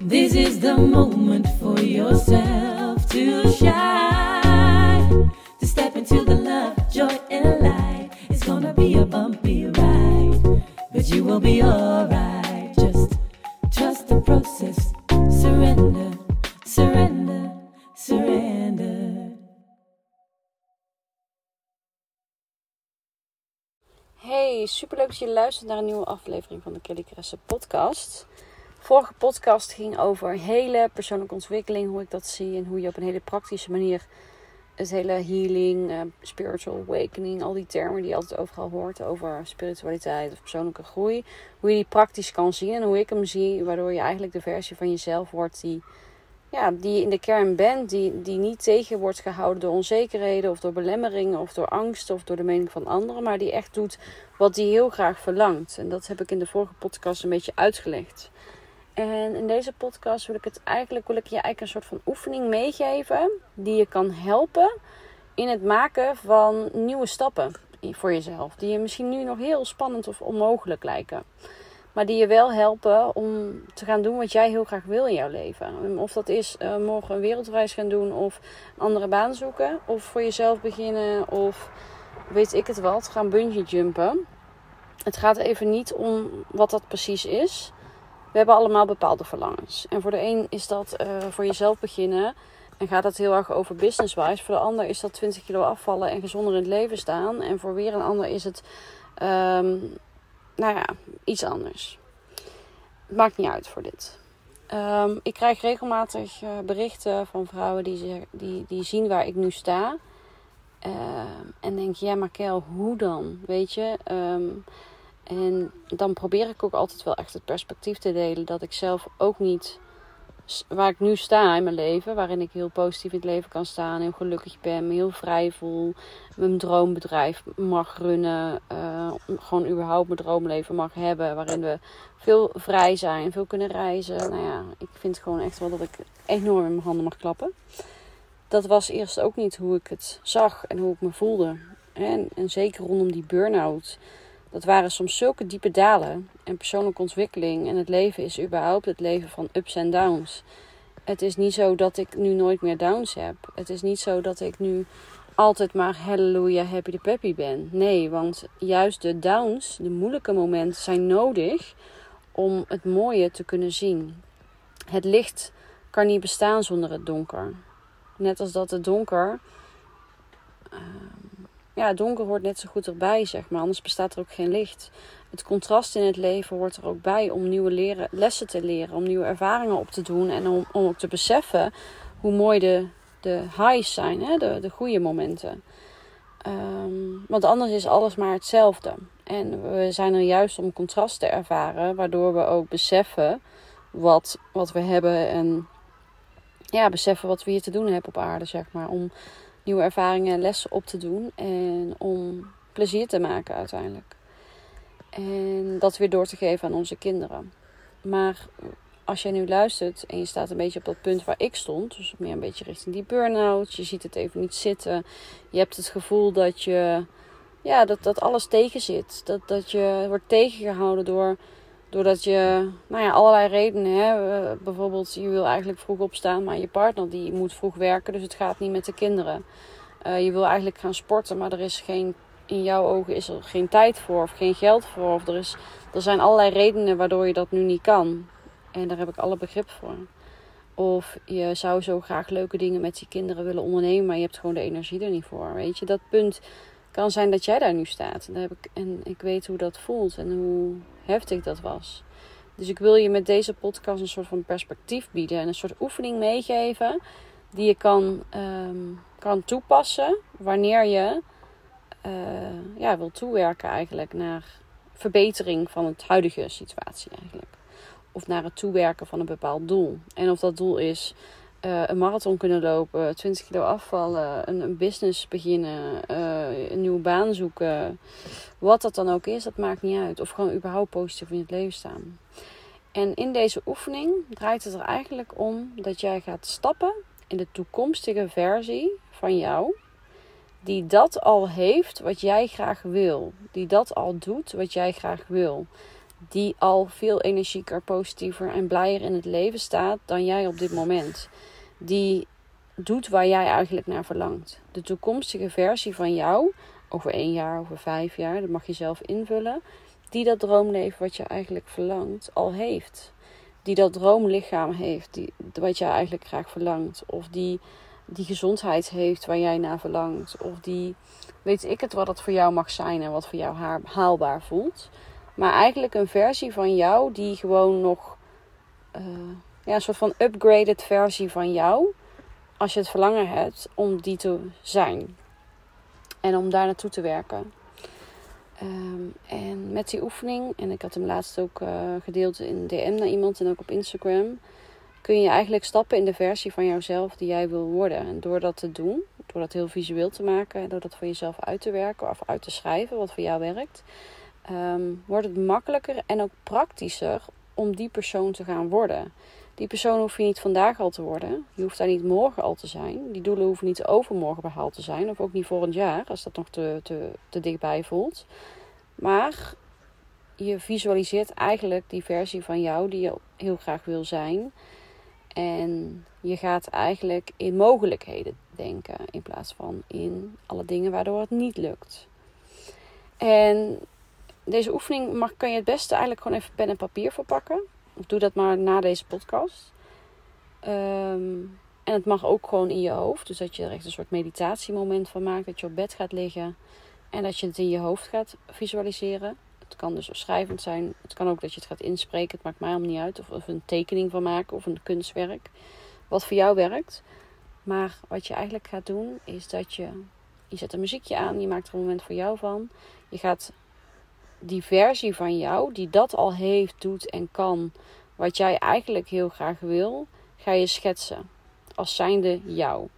This is the moment for yourself to shine. To step into the love, joy, and light. It's gonna be a bumpy ride, but you will be alright. Just trust the process. Surrender, Hey, superleuk dat je luistert naar een nieuwe aflevering van de Kelly Kresse podcast. Vorige podcast ging over hele persoonlijke ontwikkeling, hoe ik dat zie en hoe je op een hele praktische manier het hele healing, uh, spiritual awakening, al die termen die je altijd overal hoort over spiritualiteit of persoonlijke groei, hoe je die praktisch kan zien en hoe ik hem zie, waardoor je eigenlijk de versie van jezelf wordt die, ja, die je in de kern bent, die, die niet tegen wordt gehouden door onzekerheden of door belemmeringen of door angst of door de mening van anderen, maar die echt doet wat die heel graag verlangt. En dat heb ik in de vorige podcast een beetje uitgelegd. En in deze podcast wil ik het eigenlijk, wil ik je eigenlijk een soort van oefening meegeven die je kan helpen in het maken van nieuwe stappen voor jezelf. Die je misschien nu nog heel spannend of onmogelijk lijken. Maar die je wel helpen om te gaan doen wat jij heel graag wil in jouw leven. Of dat is uh, morgen een wereldreis gaan doen of een andere baan zoeken. Of voor jezelf beginnen of weet ik het wat, gaan bungee jumpen. Het gaat even niet om wat dat precies is. We hebben allemaal bepaalde verlangens. En voor de een is dat uh, voor jezelf beginnen. En gaat dat heel erg over business-wise. Voor de ander is dat 20 kilo afvallen en gezonder in het leven staan. En voor weer een ander is het, um, nou ja, iets anders. Maakt niet uit voor dit. Um, ik krijg regelmatig uh, berichten van vrouwen die, die, die zien waar ik nu sta. Uh, en denk, ja maar Kel, hoe dan? Weet je... Um, en dan probeer ik ook altijd wel echt het perspectief te delen dat ik zelf ook niet waar ik nu sta in mijn leven, waarin ik heel positief in het leven kan staan, heel gelukkig ben, me heel vrij voel, mijn droombedrijf mag runnen, uh, gewoon überhaupt mijn droomleven mag hebben, waarin we veel vrij zijn, veel kunnen reizen. Nou ja, ik vind gewoon echt wel dat ik enorm in mijn handen mag klappen. Dat was eerst ook niet hoe ik het zag en hoe ik me voelde. En, en zeker rondom die burn-out dat waren soms zulke diepe dalen. En persoonlijke ontwikkeling en het leven is überhaupt het leven van ups en downs. Het is niet zo dat ik nu nooit meer downs heb. Het is niet zo dat ik nu altijd maar halleluja happy de peppy ben. Nee, want juist de downs, de moeilijke momenten zijn nodig om het mooie te kunnen zien. Het licht kan niet bestaan zonder het donker. Net als dat het donker uh, ja, donker hoort net zo goed erbij, zeg maar. Anders bestaat er ook geen licht. Het contrast in het leven hoort er ook bij om nieuwe leren, lessen te leren, om nieuwe ervaringen op te doen en om, om ook te beseffen hoe mooi de, de highs zijn, hè? De, de goede momenten. Um, want anders is alles maar hetzelfde. En we zijn er juist om contrast te ervaren, waardoor we ook beseffen wat, wat we hebben en ja, beseffen wat we hier te doen hebben op aarde, zeg maar. Om nieuwe ervaringen en lessen op te doen. En om plezier te maken uiteindelijk. En dat weer door te geven aan onze kinderen. Maar als jij nu luistert en je staat een beetje op dat punt waar ik stond, dus meer een beetje richting die burn-out, je ziet het even niet zitten, je hebt het gevoel dat je, ja, dat, dat alles tegen zit, dat, dat je wordt tegengehouden door Doordat je, nou ja, allerlei redenen, hè, bijvoorbeeld je wil eigenlijk vroeg opstaan, maar je partner die moet vroeg werken, dus het gaat niet met de kinderen. Uh, je wil eigenlijk gaan sporten, maar er is geen, in jouw ogen is er geen tijd voor of geen geld voor. Of er, is, er zijn allerlei redenen waardoor je dat nu niet kan. En daar heb ik alle begrip voor. Of je zou zo graag leuke dingen met je kinderen willen ondernemen, maar je hebt gewoon de energie er niet voor. Weet je, dat punt kan zijn dat jij daar nu staat. En, heb ik, en ik weet hoe dat voelt en hoe heftig dat was. Dus ik wil je met deze podcast een soort van perspectief bieden en een soort oefening meegeven die je kan, um, kan toepassen wanneer je uh, ja, wil toewerken eigenlijk naar verbetering van het huidige situatie eigenlijk. Of naar het toewerken van een bepaald doel. En of dat doel is uh, een marathon kunnen lopen, 20 kilo afvallen, een, een business beginnen, uh, een nieuwe baan zoeken. Wat dat dan ook is, dat maakt niet uit. Of gewoon überhaupt positief in het leven staan. En in deze oefening draait het er eigenlijk om dat jij gaat stappen in de toekomstige versie van jou. Die dat al heeft wat jij graag wil. Die dat al doet wat jij graag wil. die al veel energieker, positiever en blijer in het leven staat dan jij op dit moment. Die doet waar jij eigenlijk naar verlangt. De toekomstige versie van jou, over één jaar, over vijf jaar, dat mag je zelf invullen, die dat droomleven wat je eigenlijk verlangt al heeft. Die dat droomlichaam heeft, die, wat jij eigenlijk graag verlangt. Of die die gezondheid heeft waar jij naar verlangt. Of die, weet ik het wat het voor jou mag zijn en wat voor jou haalbaar voelt. Maar eigenlijk een versie van jou die gewoon nog, uh, ja, een soort van upgraded versie van jou. Als je het verlangen hebt om die te zijn. En om daar naartoe te werken. Ehm, en met die oefening, en ik had hem laatst ook uh, gedeeld in DM naar iemand en ook op Instagram kun je eigenlijk stappen in de versie van jouzelf die jij wil worden. En door dat te doen, door dat heel visueel te maken en door dat voor jezelf uit te werken of uit te schrijven, wat voor jou werkt, ehm, wordt het makkelijker en ook praktischer om die persoon te gaan worden. Die persoon hoef je niet vandaag al te worden. Je hoeft daar niet morgen al te zijn. Die doelen hoeven niet overmorgen behaald te zijn. Of ook niet volgend jaar, als dat nog te, te, te dichtbij voelt. Maar je visualiseert eigenlijk die versie van jou die je heel graag wil zijn. En je gaat eigenlijk in mogelijkheden denken in plaats van in alle dingen waardoor het niet lukt. En deze oefening mag, kan je het beste eigenlijk gewoon even pen en papier voor pakken. Doe dat maar na deze podcast. Ehm, en het mag ook gewoon in je hoofd. Dus dat je er echt een soort meditatiemoment van maakt. Dat je op bed gaat liggen. En dat je het in je hoofd gaat visualiseren. Het kan dus schrijvend zijn. Het kan ook dat je het gaat inspreken. Het maakt mij allemaal niet uit. Of, of een tekening van maken of een kunstwerk. Wat voor jou werkt. Maar wat je eigenlijk gaat doen is dat je... Je zet een muziekje aan. Je maakt er een moment voor jou van. Je gaat die versie van jou die dat al heeft, doet en kan. Wat jij eigenlijk heel graag wil. Ga je schetsen. Als zijnde jou.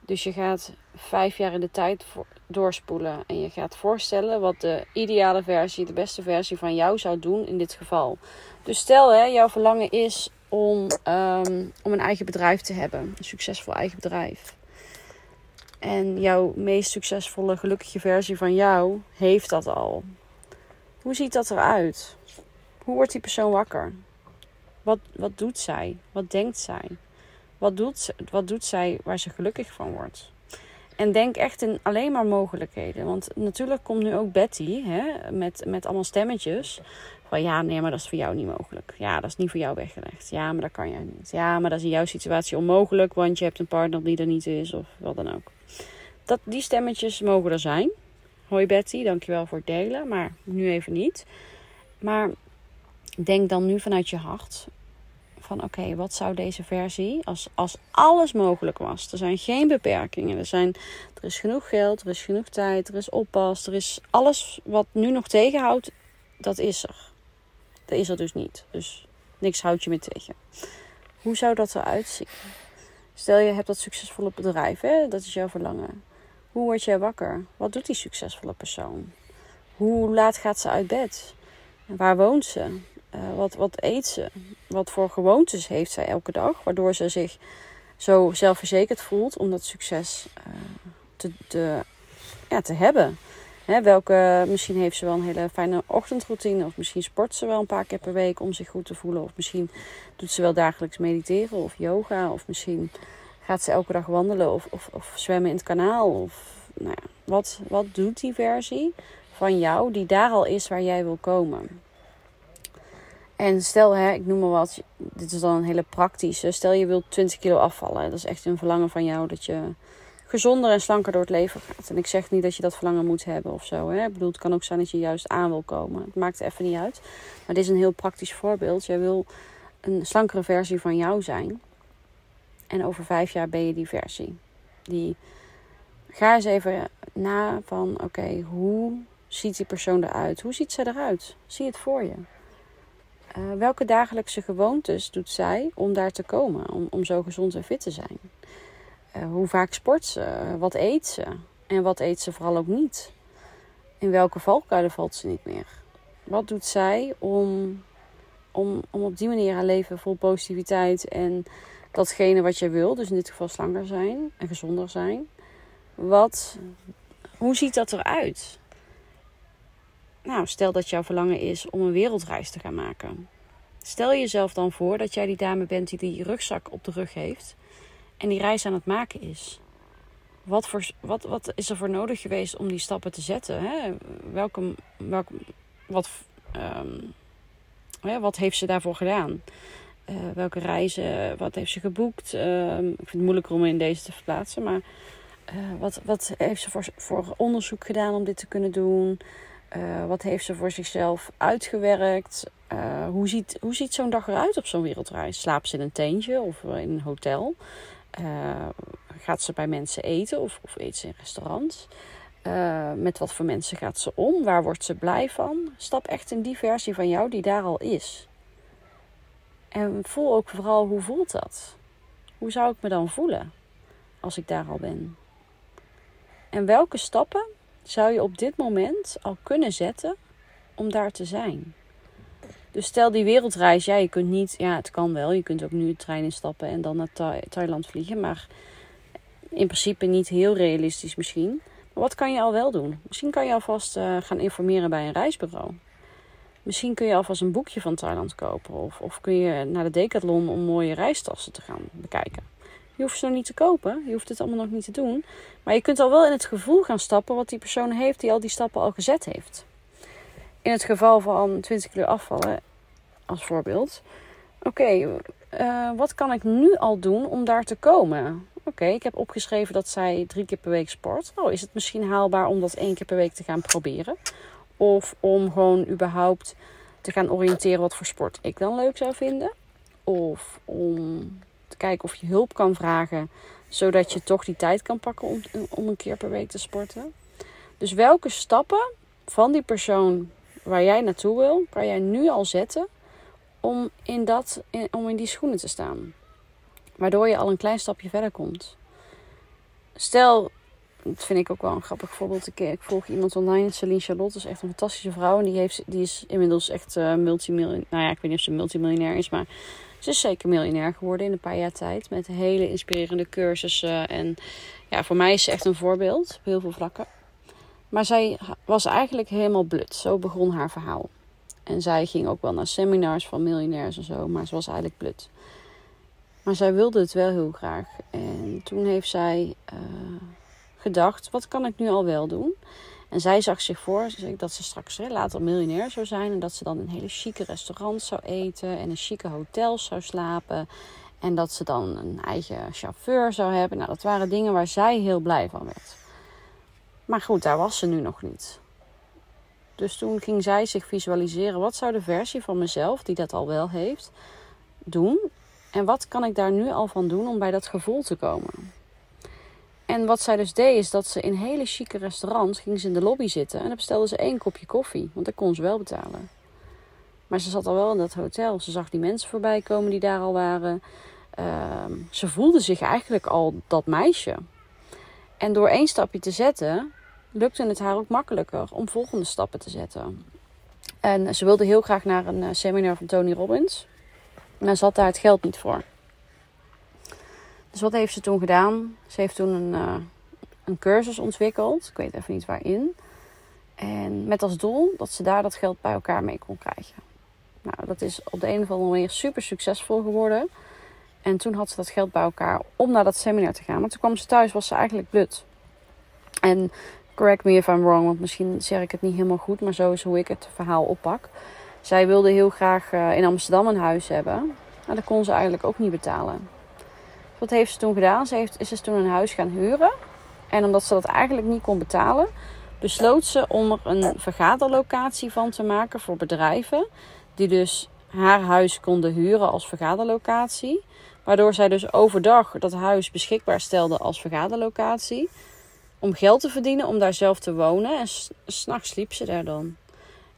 Dus je gaat vijf jaar in de tijd doorspoelen. En je gaat voorstellen wat de ideale versie, de beste versie van jou zou doen in dit geval. Dus stel, hè, jouw verlangen is om, ehm, om een eigen bedrijf te hebben. Een succesvol eigen bedrijf. En jouw meest succesvolle, gelukkige versie van jou heeft dat al. Hoe ziet dat eruit? Hoe wordt die persoon wakker? Wat, wat doet zij? Wat denkt zij? Wat doet, wat doet zij waar ze gelukkig van wordt? En denk echt in alleen maar mogelijkheden. Want natuurlijk komt nu ook Betty hè, met, met allemaal stemmetjes. Van ja, nee, maar dat is voor jou niet mogelijk. Ja, dat is niet voor jou weggelegd. Ja, maar dat kan jij niet. Ja, maar dat is in jouw situatie onmogelijk, want je hebt een partner die er niet is of wat dan ook. Dat, die stemmetjes mogen er zijn. Hoi Betty, dankjewel voor het delen, maar nu even niet. Maar denk dan nu vanuit je hart van oké, wat zou deze versie, als, als alles mogelijk was. Er zijn geen beperkingen. Er, zijn, er is genoeg geld, er is genoeg tijd, er is oppas, er is alles wat nu nog tegenhoudt, dat is er. Dat is er dus niet. Dus niks houdt je meer tegen. Hoe zou dat eruit zien? Stel je hebt dat succesvolle bedrijf, hè? dat is jouw verlangen. Hoe word jij wakker? Wat doet die succesvolle persoon? Hoe laat gaat ze uit bed? Waar woont ze? Uh, wat, wat eet ze? Wat voor gewoontes heeft zij elke dag? Waardoor ze zich zo zelfverzekerd voelt om dat succes uh, te, te, ja, te hebben. Hè, welke, misschien heeft ze wel een hele fijne ochtendroutine. Of misschien sport ze wel een paar keer per week om zich goed te voelen. Of misschien doet ze wel dagelijks mediteren of yoga. Of misschien gaat ze elke dag wandelen of, of, of zwemmen in het kanaal. Of, nou ja, wat, wat doet die versie van jou die daar al is waar jij wil komen? En stel, hè, ik noem maar wat, dit is dan een hele praktische. Stel je wilt 20 kilo afvallen. Dat is echt een verlangen van jou dat je gezonder en slanker door het leven gaat. En ik zeg niet dat je dat verlangen moet hebben of zo. Hè. Ik bedoel, het kan ook zijn dat je juist aan wil komen. Het maakt even niet uit. Maar dit is een heel praktisch voorbeeld. Jij wil een slankere versie van jou zijn. En over vijf jaar ben je die versie. Die, ga eens even na van, oké, hoe ziet die persoon eruit? Hoe ziet ze eruit? Zie het voor je. Uh, welke dagelijkse gewoontes doet zij om daar te komen, om, om zo gezond en fit te zijn? Uh, hoe vaak sport ze? Wat eet ze? En wat eet ze vooral ook niet? In welke valkuilen valt ze niet meer? Wat doet zij om, om, om op die manier haar leven vol positiviteit en datgene wat je wil, dus in dit geval slanker zijn en gezonder zijn, wat, hoe ziet dat eruit? nou, stel dat jouw verlangen is om een wereldreis te gaan maken. Stel jezelf dan voor dat jij die dame bent die die rugzak op de rug heeft en die reis aan het maken is. Wat, voor, wat, wat is er voor nodig geweest om die stappen te zetten? Hè? Welke, wat, ehm, wat heeft ze daarvoor gedaan? Uh, welke reizen, wat heeft ze geboekt? Uh, ik vind het moeilijker om in deze te verplaatsen, maar uh, wat, wat heeft ze voor, voor onderzoek gedaan om dit te kunnen doen? Uh, wat heeft ze voor zichzelf uitgewerkt? hoe ziet, hoe ziet zo'n dag eruit op zo'n wereldreis? Slaapt ze in een tentje of in een hotel? gaat ze bij mensen eten of, of eet ze in restaurants? met wat voor mensen gaat ze om? Waar wordt ze blij van? Stap echt in die versie van jou die daar al is. En voel ook vooral hoe voelt dat? Hoe zou ik me dan voelen als ik daar al ben? En welke stappen zou je op dit moment al kunnen zetten om daar te zijn? Dus stel die wereldreis, ja, je kunt niet, ja, het kan wel. Je kunt ook nu de trein instappen en dan naar Thailand vliegen, maar in principe niet heel realistisch misschien. Maar wat kan je al wel doen? Misschien kan je alvast uh, gaan informeren bij een reisbureau. Misschien kun je alvast een boekje van Thailand kopen. Of, of kun je naar de Decathlon om mooie reistassen te gaan bekijken. Je hoeft ze nog niet te kopen. Je hoeft het allemaal nog niet te doen. Maar je kunt al wel in het gevoel gaan stappen wat die persoon heeft die al die stappen al gezet heeft. In het geval van 20 kilo afvallen, als voorbeeld. Oké, uh, wat kan ik nu al doen om daar te komen? Oké, ik heb opgeschreven dat zij drie keer per week sport. Oh, is het misschien haalbaar om dat één keer per week te gaan proberen? Of om gewoon überhaupt te gaan oriënteren wat voor sport ik dan leuk zou vinden. Of om te kijken of je hulp kan vragen, zodat je toch die tijd kan pakken om, om een keer per week te sporten. Dus welke stappen van die persoon waar jij naartoe wil, kan jij nu al zetten om in, dat, om in die schoenen te staan? Waardoor je al een klein stapje verder komt. Stel, dat vind ik ook wel een grappig voorbeeld. Ik, ik volg iemand online, Celine Charlotte, is echt een fantastische vrouw. En die, heeft, die is inmiddels echt uh, multimiljonair. Nou ja, ik weet niet of ze multimiljonair is, maar ze is zeker miljonair geworden in een paar jaar tijd. Met hele inspirerende cursussen. En ja, voor mij is ze echt een voorbeeld op heel veel vlakken. Maar zij was eigenlijk helemaal blut. Zo begon haar verhaal. En zij ging ook wel naar seminars van miljonairs en zo, maar ze was eigenlijk blut. Maar zij wilde het wel heel graag. En toen heeft zij. Uh, gedacht, wat kan ik nu al wel doen? En zij zag zich voor dat ze straks later miljonair zou zijn. En dat ze dan in hele chique restaurants zou eten. En in chique hotels zou slapen. En dat ze dan een eigen chauffeur zou hebben. Nou, dat waren dingen waar zij heel blij van werd. Maar goed, daar was ze nu nog niet. Dus toen ging zij zich visualiseren. Wat zou de versie van mezelf, die dat al wel heeft, doen? En wat kan ik daar nu al van doen om bij dat gevoel te komen? En wat zij dus deed, is dat ze in hele chique restaurants ging ze in de lobby zitten. En dan bestelde ze één kopje koffie, want dat kon ze wel betalen. Maar ze zat al wel in dat hotel. Ze zag die mensen voorbij komen die daar al waren. Uh, ze voelde zich eigenlijk al dat meisje. En door één stapje te zetten, lukte het haar ook makkelijker om volgende stappen te zetten. En ze wilde heel graag naar een eh, seminar van Tony Robbins. Maar ze had daar het geld niet voor. Dus wat heeft ze toen gedaan? Ze heeft toen een, uh, een cursus ontwikkeld. Ik weet even niet waarin. En met als doel dat ze daar dat geld bij elkaar mee kon krijgen. Nou, dat is op de een of andere manier super succesvol geworden. En toen had ze dat geld bij elkaar om naar dat seminar te gaan. Maar toen kwam ze thuis, was ze eigenlijk blut. En correct me if I'm wrong, want misschien zeg ik het niet helemaal goed, maar zo is hoe ik het verhaal oppak. Zij wilde heel graag uh, in Amsterdam een huis hebben. Maar dat kon ze eigenlijk ook niet betalen. Wat heeft ze toen gedaan? Ze heeft, is dus toen een huis gaan huren. En omdat ze dat eigenlijk niet kon betalen, besloot ze om er een vergaderlocatie van te maken voor bedrijven. Die dus haar huis konden huren als vergaderlocatie. Waardoor zij dus overdag dat huis beschikbaar stelde als vergaderlocatie. Om geld te verdienen, om daar zelf te wonen. En s'nachts sliep ze daar dan.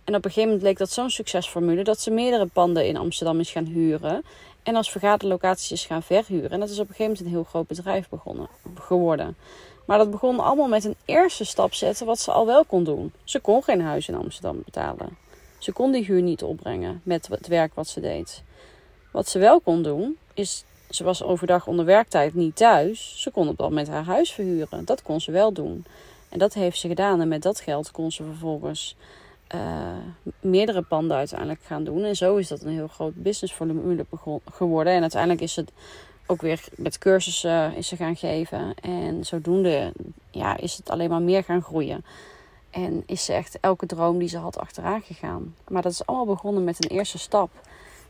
En op een gegeven moment bleek dat zo'n succesformule dat ze meerdere panden in Amsterdam is gaan huren. En als vergaderlocaties gaan verhuren. En dat is op een gegeven moment een heel groot bedrijf begonnen, geworden. Maar dat begon allemaal met een eerste stap zetten wat ze al wel kon doen. Ze kon geen huis in Amsterdam betalen. Ze kon die huur niet opbrengen met het werk wat ze deed. Wat ze wel kon doen, is ze was overdag onder werktijd niet thuis. Ze kon op dat moment haar huis verhuren. Dat kon ze wel doen. En dat heeft ze gedaan. En met dat geld kon ze vervolgens eh, meerdere panden uiteindelijk gaan doen. En zo is dat een heel groot businessvolume geworden. En uiteindelijk is het ook weer met cursussen is ze gaan geven. En zodoende ja, is het alleen maar meer gaan groeien. En is ze echt elke droom die ze had achteraan gegaan. Maar dat is allemaal begonnen met een eerste stap.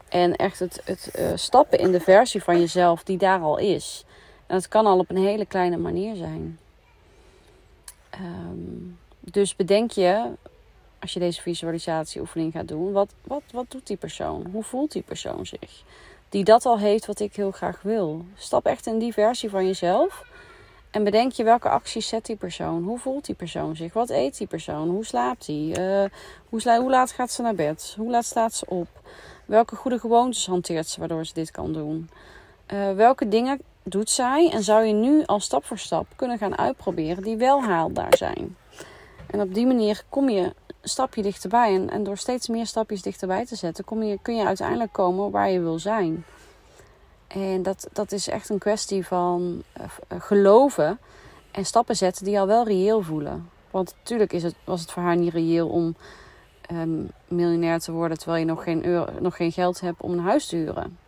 En echt het, het eh, stappen in de versie van jezelf die daar al is. En dat kan al op een hele kleine manier zijn. Ehm, dus bedenk je, als je deze visualisatieoefening gaat doen, wat, wat, wat doet die persoon? Hoe voelt die persoon zich? Die dat al heeft wat ik heel graag wil. Stap echt in die versie van jezelf. En bedenk je welke acties zet die persoon? Hoe voelt die persoon zich? Wat eet die persoon? Hoe slaapt die? Uh, hoe, hoe laat gaat ze naar bed? Hoe laat staat ze op? Welke goede gewoontes hanteert ze waardoor ze dit kan doen? Uh, welke dingen doet zij en zou je nu al stap voor stap kunnen gaan uitproberen die wel haalbaar zijn? En op die manier kom je een stapje dichterbij. En, en door steeds meer stapjes dichterbij te zetten, kom je, kun je uiteindelijk komen waar je wil zijn. En dat, dat is echt een kwestie van uh, geloven en stappen zetten die al wel reëel voelen. Want natuurlijk is het, was het voor haar niet reëel om um, miljonair te worden terwijl je nog geen, euro, nog geen geld hebt om een huis te huren.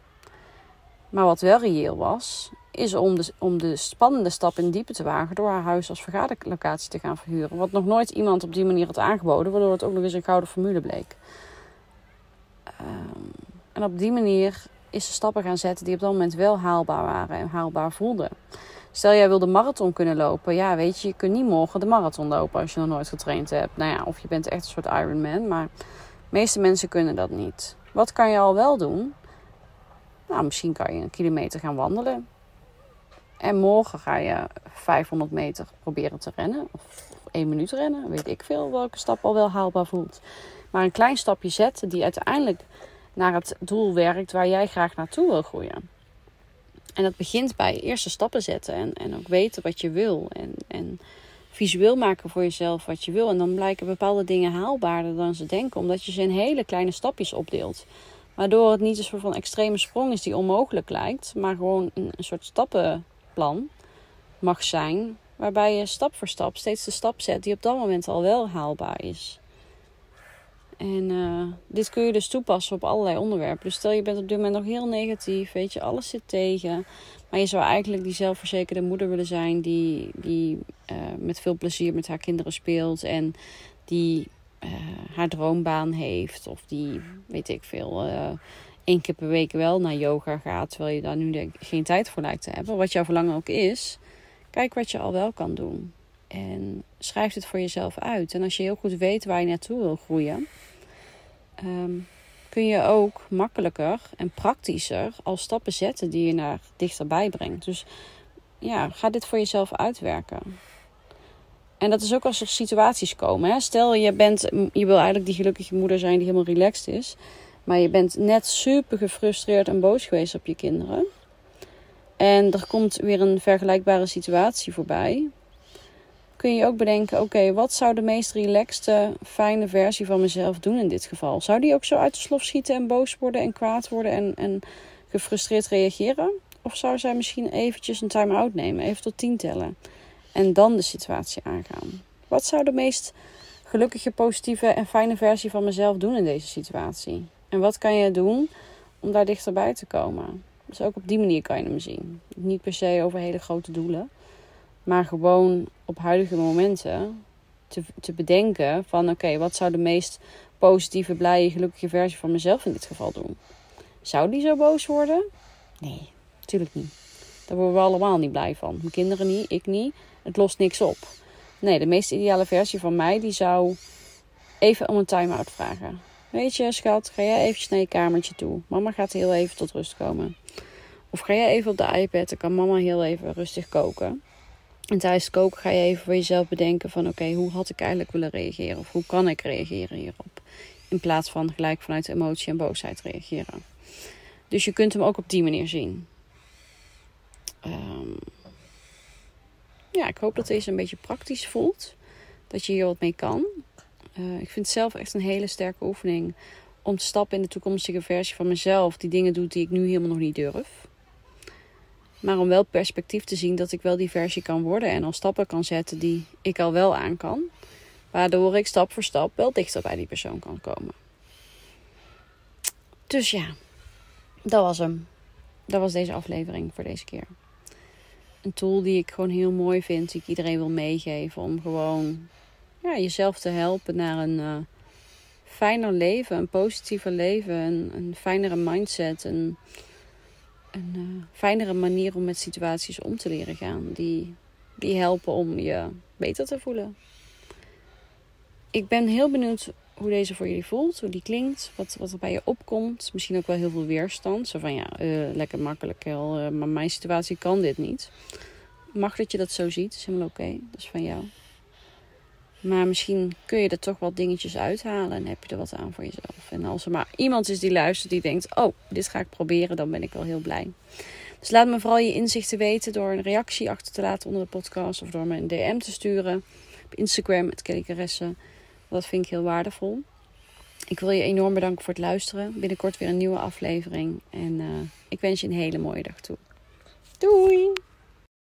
Maar wat wel reëel was, is om de, om de spannende stap in diepe te wagen door haar huis als vergaderlocatie te gaan verhuren. Wat nog nooit iemand op die manier had aangeboden, waardoor het ook nog eens een gouden formule bleek. Um, en op die manier is ze stappen gaan zetten die op dat moment wel haalbaar waren en haalbaar voelden. Stel jij wil de marathon kunnen lopen. Ja, weet je, je kunt niet morgen de marathon lopen als je nog nooit getraind hebt. Nou ja, of je bent echt een soort Ironman. Maar de meeste mensen kunnen dat niet. Wat kan je al wel doen? Nou, misschien kan je een kilometer gaan wandelen. En morgen ga je 500 meter proberen te rennen. Of 1 minuut rennen. Weet ik veel welke stap al wel haalbaar voelt. Maar een klein stapje zetten die uiteindelijk naar het doel werkt waar jij graag naartoe wil groeien. En dat begint bij eerste stappen zetten en, en ook weten wat je wil. En, en visueel maken voor jezelf wat je wil. En dan blijken bepaalde dingen haalbaarder dan ze denken, omdat je ze in hele kleine stapjes opdeelt. Waardoor het niet een soort van extreme sprong is die onmogelijk lijkt, maar gewoon een, een soort stappenplan mag zijn. Waarbij je stap voor stap steeds de stap zet die op dat moment al wel haalbaar is. En uh, dit kun je dus toepassen op allerlei onderwerpen. Dus stel je bent op dit moment nog heel negatief, weet je, alles zit tegen. Maar je zou eigenlijk die zelfverzekerde moeder willen zijn die, die uh, met veel plezier met haar kinderen speelt. En die uh, haar droombaan heeft. Of die, weet ik veel, één keer per week wel naar yoga gaat. Terwijl je daar nu geen tijd voor lijkt te hebben. Wat jouw verlangen ook is. Kijk wat je al wel kan doen. En schrijf het voor jezelf uit. En als je heel goed weet waar je naartoe wil groeien, um, kun je ook makkelijker en praktischer al stappen zetten die je naar dichterbij brengt. Dus ja, ga dit voor jezelf uitwerken. En dat is ook als er situaties komen. Hè? Stel, je, bent, je wil eigenlijk die gelukkige moeder zijn die helemaal relaxed is. Maar je bent net super gefrustreerd en boos geweest op je kinderen. En er komt weer een vergelijkbare situatie voorbij kun je ook bedenken: oké, wat zou de meest relaxte, fijne versie van mezelf doen in dit geval? Zou die ook zo uit de slof schieten en boos worden en kwaad worden en, en gefrustreerd reageren? Of zou zij misschien eventjes een time-out nemen, even tot tien tellen en dan de situatie aangaan? Wat zou de meest gelukkige, positieve en fijne versie van mezelf doen in deze situatie? En wat kan je doen om daar dichterbij te komen? Dus ook op die manier kan je hem zien. Niet per se over hele grote doelen. Maar gewoon op huidige momenten te, te bedenken van oké, wat zou de meest positieve, blije, gelukkige versie van mezelf in dit geval doen? Zou die zo boos worden? Nee, natuurlijk niet. Daar worden we allemaal niet blij van. Mijn kinderen niet, ik niet. Het lost niks op. Nee, de meest ideale versie van mij die zou even om een time-out vragen. Weet je, schat, ga jij eventjes naar je kamertje toe. Mama gaat heel even tot rust komen. Of ga jij even op de iPad, dan kan mama heel even rustig koken. En tijdens het koken ga je even voor jezelf bedenken van oké, hoe had ik eigenlijk willen reageren? Of hoe kan ik reageren hierop? In plaats van gelijk vanuit emotie en boosheid reageren. Dus je kunt hem ook op die manier zien. Um, ja, ik hoop dat deze een beetje praktisch voelt. Dat je hier wat mee kan. Uh, ik vind het zelf echt een hele sterke oefening om te stappen in de toekomstige versie van mezelf. Die dingen doet die ik nu helemaal nog niet durf. Maar om wel perspectief te zien dat ik wel die versie kan worden en al stappen kan zetten die ik al wel aan kan. Waardoor ik stap voor stap wel dichter bij die persoon kan komen. Dus ja, dat was hem. Dat was deze aflevering voor deze keer. Een tool die ik gewoon heel mooi vind, die ik iedereen wil meegeven om gewoon ja, jezelf te helpen naar een uh, fijner leven, een positiever leven, een, een fijnere mindset, een, een uh, fijnere manier om met situaties om te leren gaan. Die, die helpen om je beter te voelen. Ik ben heel benieuwd hoe deze voor jullie voelt, hoe die klinkt, wat, wat er bij je opkomt. Misschien ook wel heel veel weerstand. Zo van ja, uh, lekker makkelijk, maar mijn situatie kan dit niet. Mag dat je dat zo ziet, is helemaal oké. Dat is van jou. Maar misschien kun je er toch wat dingetjes uithalen en heb je er wat aan voor jezelf. En als er maar iemand is die luistert die denkt: Oh, dit ga ik proberen, dan ben ik wel heel blij. Dus laat me vooral je inzichten weten door een reactie achter te laten onder de podcast of door me een DM te sturen op Instagram, het Kelly Dat vind ik heel waardevol. Ik wil je enorm bedanken voor het luisteren. Binnenkort weer een nieuwe aflevering. En uh, ik wens je een hele mooie dag toe. Doei!